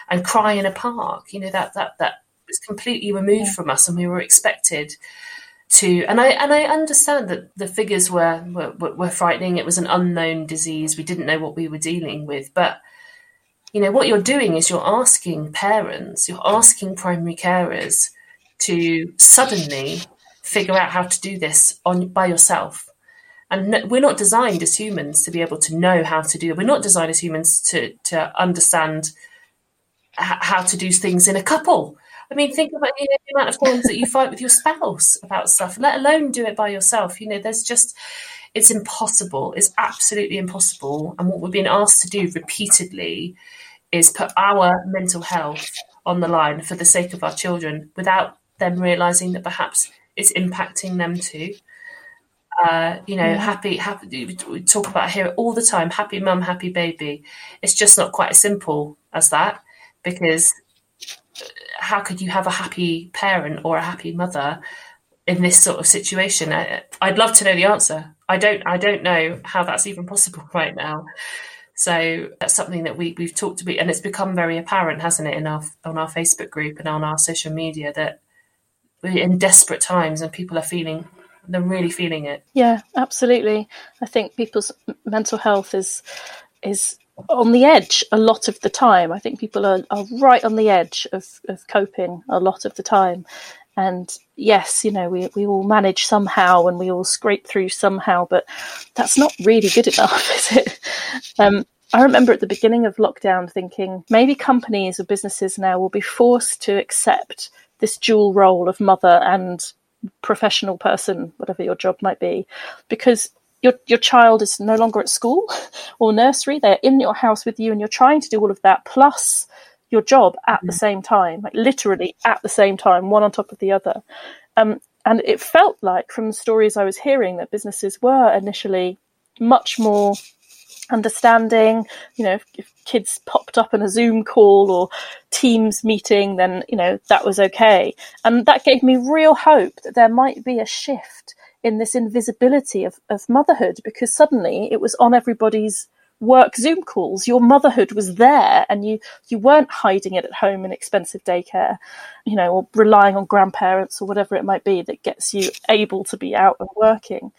[SPEAKER 2] and cry in a park. You know, that, that, that was completely removed yeah. from us and we were expected to and I and I understand that the figures were, were were frightening. It was an unknown disease. We didn't know what we were dealing with, but you know what you're doing is you're asking parents, you're asking primary carers to suddenly figure out how to do this on by yourself. And we're not designed as humans to be able to know how to do it. We're not designed as humans to to understand how to do things in a couple. I mean, think about you know, the amount of times that you fight with your spouse about stuff, let alone do it by yourself. You know, there's just, it's impossible. It's absolutely impossible. And what we're being asked to do repeatedly is put our mental health on the line for the sake of our children without them realizing that perhaps it's impacting them too. Uh, you know, happy, happy. We talk about here all the time. Happy mum, happy baby. It's just not quite as simple as that because how could you have a happy parent or a happy mother in this sort of situation? I, would love to know the answer. I don't. I don't know how that's even possible right now. So that's something that we we've talked about, and it's become very apparent, hasn't it, in our on our Facebook group and on our social media that we're in desperate times and people are feeling they're really feeling it.
[SPEAKER 1] Yeah, absolutely. I think people's mental health is is on the edge a lot of the time. I think people are, are right on the edge of, of coping a lot of the time. And yes, you know, we, we all manage somehow and we all scrape through somehow, but that's not really good enough, is it? Um, I remember at the beginning of lockdown thinking maybe companies or businesses now will be forced to accept this dual role of mother and professional person, whatever your job might be, because your your child is no longer at school or nursery; they're in your house with you, and you're trying to do all of that plus your job at mm-hmm. the same time, like literally at the same time, one on top of the other. Um, and it felt like, from the stories I was hearing, that businesses were initially much more understanding. You know, if, if, kids popped up in a Zoom call or Teams meeting, then you know that was okay, and that gave me real hope that there might be a shift in this invisibility of, of motherhood because suddenly it was on everybody's work Zoom calls. Your motherhood was there and you, you weren't hiding it at home in expensive daycare, you know, or relying on grandparents or whatever it might be that gets you able to be out and working.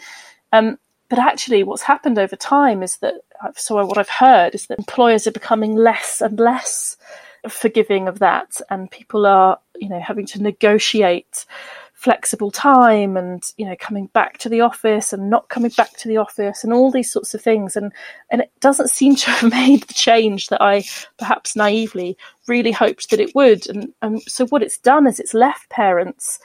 [SPEAKER 1] Um, but actually, what's happened over time is that, so what I've heard is that employers are becoming less and less forgiving of that, and people are, you know, having to negotiate flexible time and you know coming back to the office and not coming back to the office and all these sorts of things. And and it doesn't seem to have made the change that I perhaps naively really hoped that it would. And, and so what it's done is it's left parents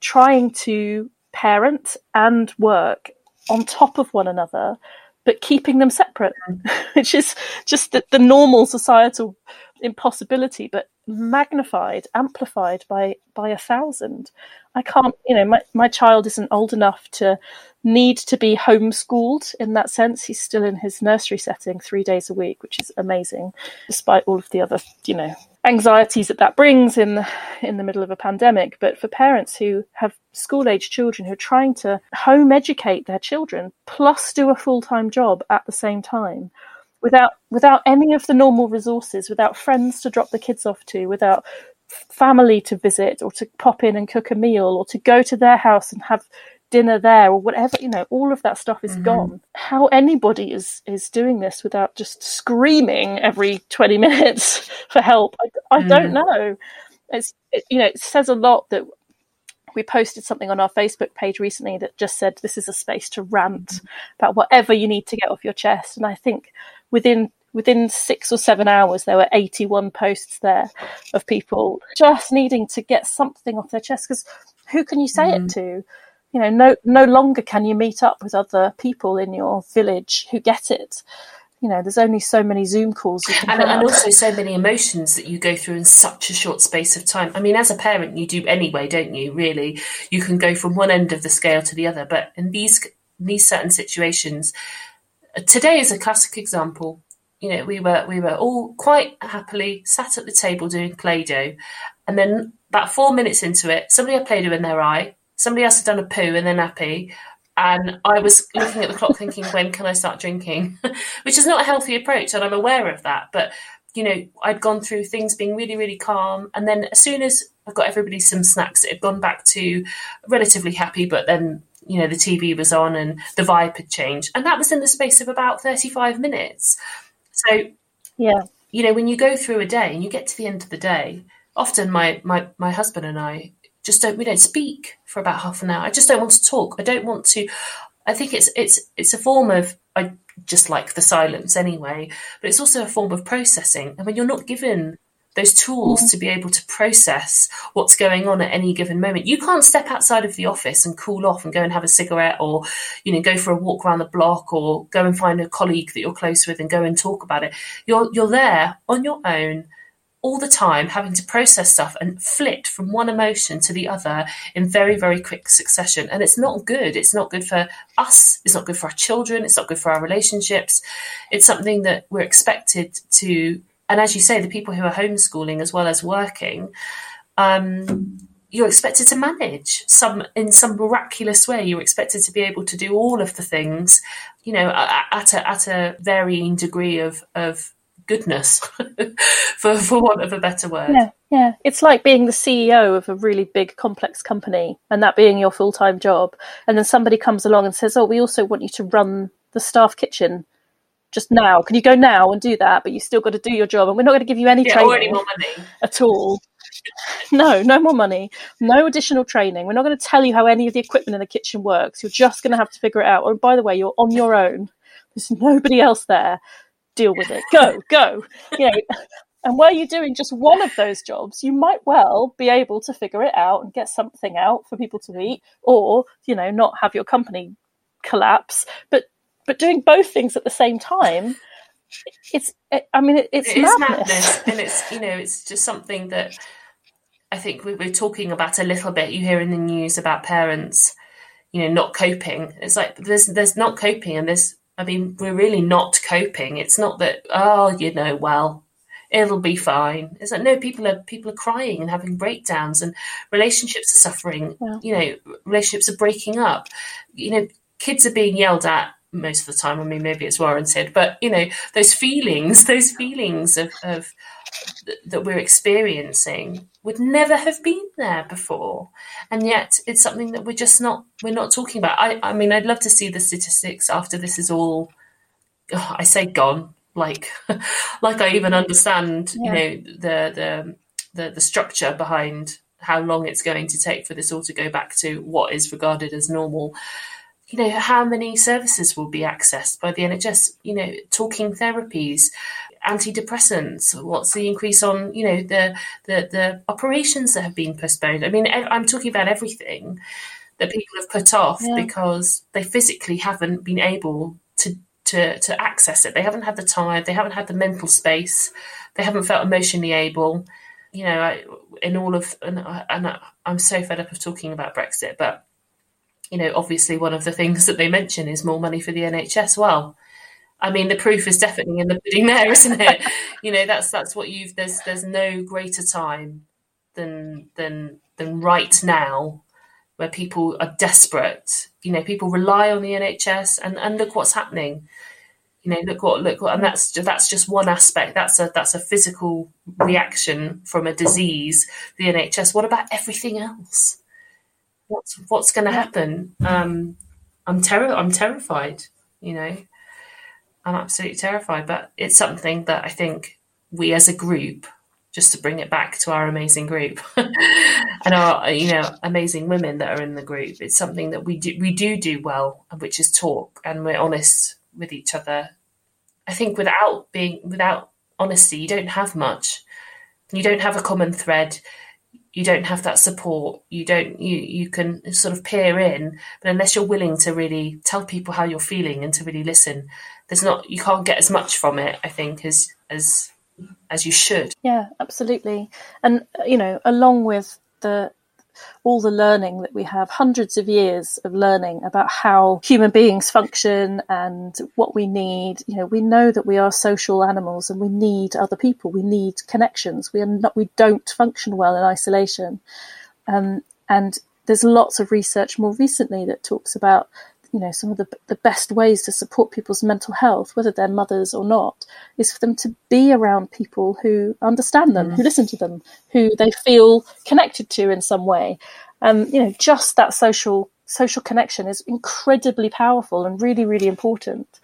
[SPEAKER 1] trying to parent and work on top of one another but keeping them separate which is just the, the normal societal impossibility but magnified amplified by by a thousand I can't, you know, my, my child isn't old enough to need to be homeschooled in that sense. He's still in his nursery setting three days a week, which is amazing, despite all of the other, you know, anxieties that that brings in the, in the middle of a pandemic. But for parents who have school age children who are trying to home educate their children plus do a full time job at the same time, without without any of the normal resources, without friends to drop the kids off to, without family to visit or to pop in and cook a meal or to go to their house and have dinner there or whatever you know all of that stuff is mm-hmm. gone how anybody is is doing this without just screaming every 20 minutes for help i, I mm. don't know it's it, you know it says a lot that we posted something on our facebook page recently that just said this is a space to rant mm-hmm. about whatever you need to get off your chest and i think within within six or seven hours, there were 81 posts there of people just needing to get something off their chest. Because who can you say mm. it to? You know, no, no longer can you meet up with other people in your village who get it. You know, there's only so many Zoom calls you can
[SPEAKER 2] and, and also so many emotions that you go through in such a short space of time. I mean, as a parent, you do anyway, don't you? Really, you can go from one end of the scale to the other. But in these in these certain situations, today is a classic example you know, we were we were all quite happily sat at the table doing Play-Doh, and then about four minutes into it, somebody had Play-Doh in their eye, somebody else had done a poo in their nappy, and I was looking at the clock thinking, when can I start drinking? Which is not a healthy approach, and I'm aware of that. But you know, I'd gone through things being really, really calm. And then as soon as I got everybody some snacks, it had gone back to relatively happy, but then, you know, the TV was on and the vibe had changed. And that was in the space of about 35 minutes. So,
[SPEAKER 1] yeah,
[SPEAKER 2] you know, when you go through a day and you get to the end of the day, often my, my, my husband and I just don't, we don't speak for about half an hour. I just don't want to talk. I don't want to, I think it's, it's, it's a form of, I just like the silence anyway. But it's also a form of processing. And when you're not given those tools mm. to be able to process what's going on at any given moment. You can't step outside of the office and cool off and go and have a cigarette or, you know, go for a walk around the block or go and find a colleague that you're close with and go and talk about it. You're you're there on your own all the time having to process stuff and flit from one emotion to the other in very, very quick succession. And it's not good. It's not good for us. It's not good for our children. It's not good for our relationships. It's something that we're expected to, and as you say, the people who are homeschooling as well as working, um, you're expected to manage some in some miraculous way. You're expected to be able to do all of the things, you know, at a at a varying degree of of goodness, for for want of a better word.
[SPEAKER 1] Yeah, yeah. It's like being the CEO of a really big, complex company, and that being your full time job, and then somebody comes along and says, "Oh, we also want you to run the staff kitchen." Just now, can you go now and do that? But you still got to do your job, and we're not going to give you any
[SPEAKER 2] yeah,
[SPEAKER 1] training
[SPEAKER 2] any more money
[SPEAKER 1] at all. no, no more money, no additional training. We're not going to tell you how any of the equipment in the kitchen works. You're just going to have to figure it out. Or, by the way, you're on your own. There's nobody else there deal with it. Go, go. You know, and were you doing just one of those jobs, you might well be able to figure it out and get something out for people to eat, or you know, not have your company collapse. But but doing both things at the same time, it's. I mean, it, it's
[SPEAKER 2] it
[SPEAKER 1] madness.
[SPEAKER 2] madness, and it's you know, it's just something that I think we we're talking about a little bit. You hear in the news about parents, you know, not coping. It's like there's there's not coping, and there's I mean, we're really not coping. It's not that, oh, you know, well, it'll be fine. It's like no, people are people are crying and having breakdowns, and relationships are suffering. Yeah. You know, relationships are breaking up. You know, kids are being yelled at most of the time. I mean, maybe it's warranted, but you know, those feelings, those feelings of, of that we're experiencing would never have been there before and yet it's something that we're just not we're not talking about i i mean i'd love to see the statistics after this is all oh, i say gone like like i even understand yeah. you know the, the the the structure behind how long it's going to take for this all to go back to what is regarded as normal you know how many services will be accessed by the nhs you know talking therapies antidepressants? What's the increase on you know the the the operations that have been postponed? I mean, I'm talking about everything that people have put off yeah. because they physically haven't been able to to to access it. They haven't had the time. They haven't had the mental space. They haven't felt emotionally able. You know, I, in all of and, and I'm so fed up of talking about Brexit, but you know, obviously one of the things that they mention is more money for the NHS. Well, I mean, the proof is definitely in the pudding there, isn't it? you know, that's that's what you've. There's there's no greater time than than than right now, where people are desperate. You know, people rely on the NHS, and and look what's happening. You know, look what look what, and that's that's just one aspect. That's a that's a physical reaction from a disease. The NHS. What about everything else? What's what's going to happen? Um, I'm terror. I'm terrified. You know. I'm absolutely terrified. But it's something that I think we as a group, just to bring it back to our amazing group and our you know amazing women that are in the group, it's something that we do we do do well, which is talk and we're honest with each other. I think without being without honesty, you don't have much. You don't have a common thread you don't have that support. You don't you you can sort of peer in but unless you're willing to really tell people how you're feeling and to really listen there's not you can't get as much from it i think as as as you should.
[SPEAKER 1] Yeah absolutely. And you know along with the all the learning that we have, hundreds of years of learning about how human beings function and what we need. You know, we know that we are social animals and we need other people. We need connections. We are not, we don't function well in isolation. Um, and there's lots of research more recently that talks about you know some of the the best ways to support people's mental health, whether they're mothers or not, is for them to be around people who understand them, mm. who listen to them, who they feel connected to in some way. Um, you know, just that social social connection is incredibly powerful and really, really important.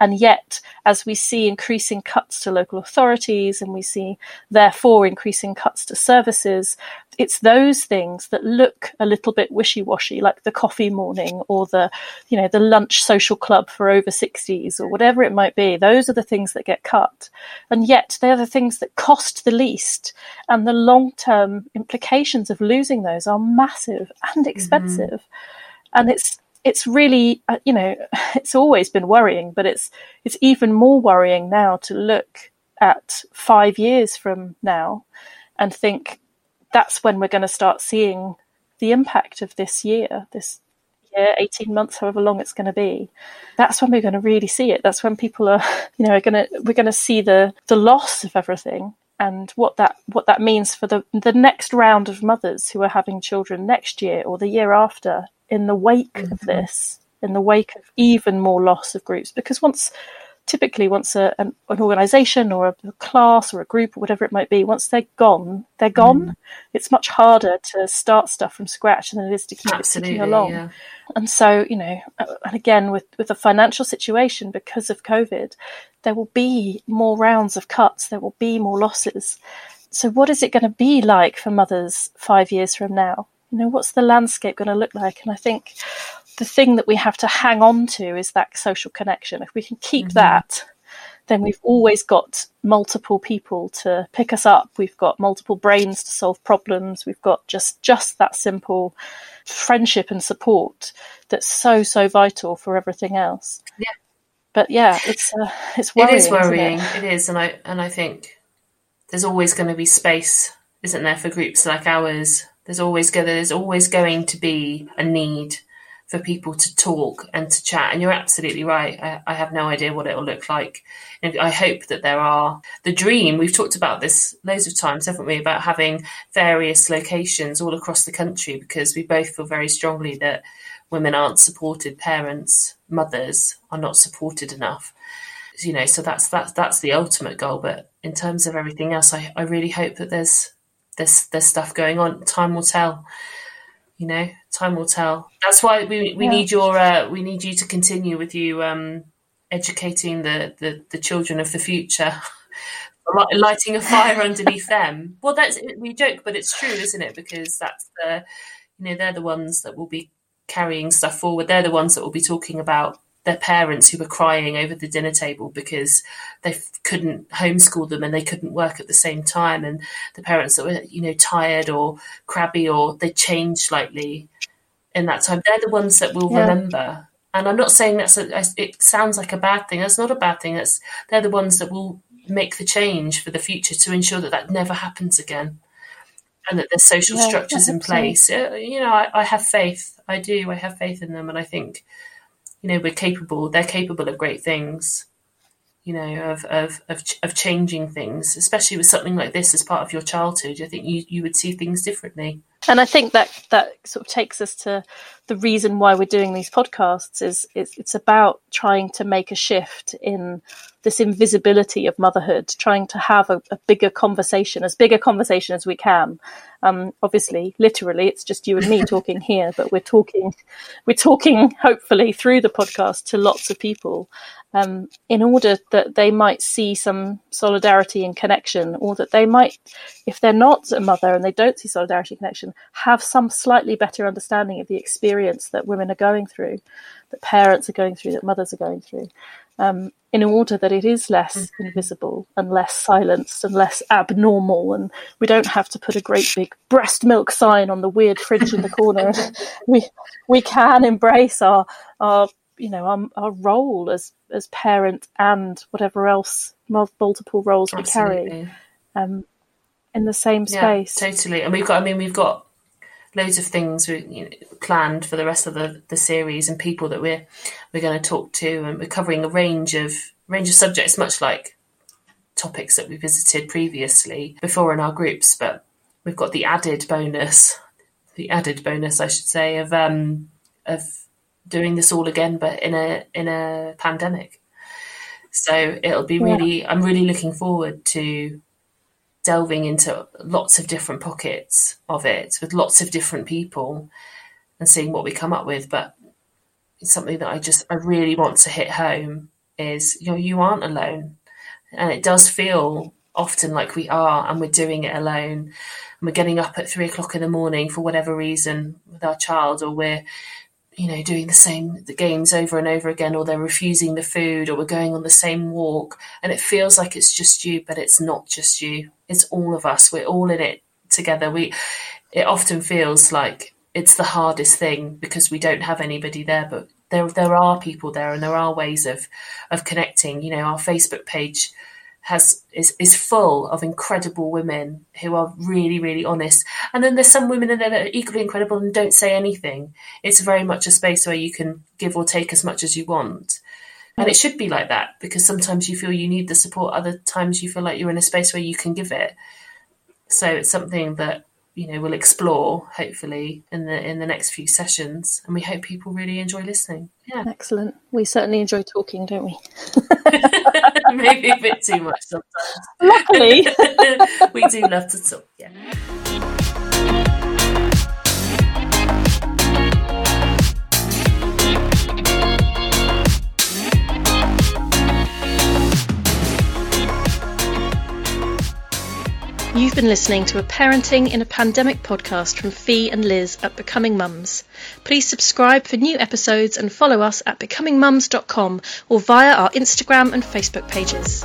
[SPEAKER 1] And yet, as we see increasing cuts to local authorities and we see, therefore, increasing cuts to services, it's those things that look a little bit wishy-washy, like the coffee morning or the, you know, the lunch social club for over 60s or whatever it might be. Those are the things that get cut. And yet they're the things that cost the least. And the long-term implications of losing those are massive and mm-hmm. expensive. Mm-hmm. And it's, it's really, uh, you know, it's always been worrying, but it's, it's even more worrying now to look at five years from now and think, that's when we're going to start seeing the impact of this year, this year, 18 months, however long it's going to be. That's when we're going to really see it. That's when people are, you know, are going to, we're going to see the, the loss of everything and what that, what that means for the, the next round of mothers who are having children next year or the year after in the wake mm-hmm. of this, in the wake of even more loss of groups. Because once, typically once a, an, an organization or a class or a group or whatever it might be, once they're gone, they're gone. Mm. It's much harder to start stuff from scratch than it is to keep Absolutely, it ticking along. Yeah. And so, you know, uh, and again with with the financial situation because of COVID, there will be more rounds of cuts. There will be more losses. So, what is it going to be like for mothers five years from now? You know, what's the landscape going to look like? And I think the thing that we have to hang on to is that social connection. If we can keep mm-hmm. that, then we've always got multiple people to pick us up. We've got multiple brains to solve problems. We've got just just that simple friendship and support that's so so vital for everything else.
[SPEAKER 2] Yeah.
[SPEAKER 1] But yeah, it's uh, it's worrying.
[SPEAKER 2] It is worrying.
[SPEAKER 1] It?
[SPEAKER 2] it is, and I and I think there's always going to be space, isn't there, for groups like ours? There's always going there's always going to be a need for people to talk and to chat. And you're absolutely right. I, I have no idea what it will look like. And I hope that there are the dream. We've talked about this loads of times, haven't we? About having various locations all across the country because we both feel very strongly that women aren't supported. Parents, mothers are not supported enough. You know, so that's that's that's the ultimate goal. But in terms of everything else, I, I really hope that there's there's there's stuff going on. Time will tell you know, time will tell. That's why we we yeah. need your uh, we need you to continue with you um, educating the, the the children of the future. lighting a fire underneath them. Well, that's we joke, but it's true, isn't it? Because that's the you know they're the ones that will be carrying stuff forward. They're the ones that will be talking about their parents who were crying over the dinner table because they couldn't homeschool them and they couldn't work at the same time. And the parents that were you know tired or crabby or they changed slightly in that time. They're the ones that will yeah. remember. And i'm not saying that's a, it sounds like a bad thing. That's not a bad thing. That's they're the ones that will make the change for the future to ensure that that never happens again and that there's social yeah, structures in place. You know I, I have faith. I do. I have faith in them. And i think you know we're capable they're capable of great things you know of of of, of changing things especially with something like this as part of your childhood. I think you you would see things differently
[SPEAKER 1] and i think that that sort of takes us to the reason why we're doing these podcasts is, is it's about trying to make a shift in this invisibility of motherhood, trying to have a, a bigger conversation, as big a conversation as we can. Um, obviously, literally, it's just you and me talking here, but we're talking, we're talking hopefully through the podcast to lots of people, um, in order that they might see some solidarity and connection, or that they might, if they're not a mother and they don't see solidarity and connection, have some slightly better understanding of the experience that women are going through, that parents are going through, that mothers are going through um, in order that it is less mm-hmm. invisible and less silenced and less abnormal. And we don't have to put a great big breast milk sign on the weird fridge in the corner. we we can embrace our our you know our, our role as as parent and whatever else multiple roles Absolutely. we carry um, in the same space.
[SPEAKER 2] Yeah, totally. And we've got. I mean, we've got loads of things we, you know, planned for the rest of the, the series and people that we're we're going to talk to, and we're covering a range of range of subjects, much like topics that we visited previously before in our groups. But we've got the added bonus, the added bonus, I should say, of um, of doing this all again, but in a in a pandemic. So it'll be really. Yeah. I'm really looking forward to delving into lots of different pockets of it with lots of different people and seeing what we come up with. But something that I just I really want to hit home is you know you aren't alone, and it does feel often like we are, and we're doing it alone. And we're getting up at three o'clock in the morning for whatever reason with our child, or we're you know doing the same the games over and over again, or they're refusing the food, or we're going on the same walk, and it feels like it's just you, but it's not just you. It's all of us. We're all in it together. We it often feels like it's the hardest thing because we don't have anybody there, but there there are people there and there are ways of of connecting. You know, our Facebook page has is is full of incredible women who are really really honest. And then there's some women in there that are equally incredible and don't say anything. It's very much a space where you can give or take as much as you want. And it should be like that because sometimes you feel you need the support. Other times you feel like you're in a space where you can give it. So it's something that you know we'll explore hopefully in the in the next few sessions. And we hope people really enjoy listening. Yeah.
[SPEAKER 1] Excellent. We certainly enjoy talking don't we
[SPEAKER 2] maybe a bit too much sometimes.
[SPEAKER 1] Luckily.
[SPEAKER 2] We do love to talk yeah
[SPEAKER 1] You've been listening to a Parenting in a Pandemic podcast from Fee and Liz at Becoming Mums. Please subscribe for new episodes and follow us at becomingmums.com or via our Instagram and Facebook pages.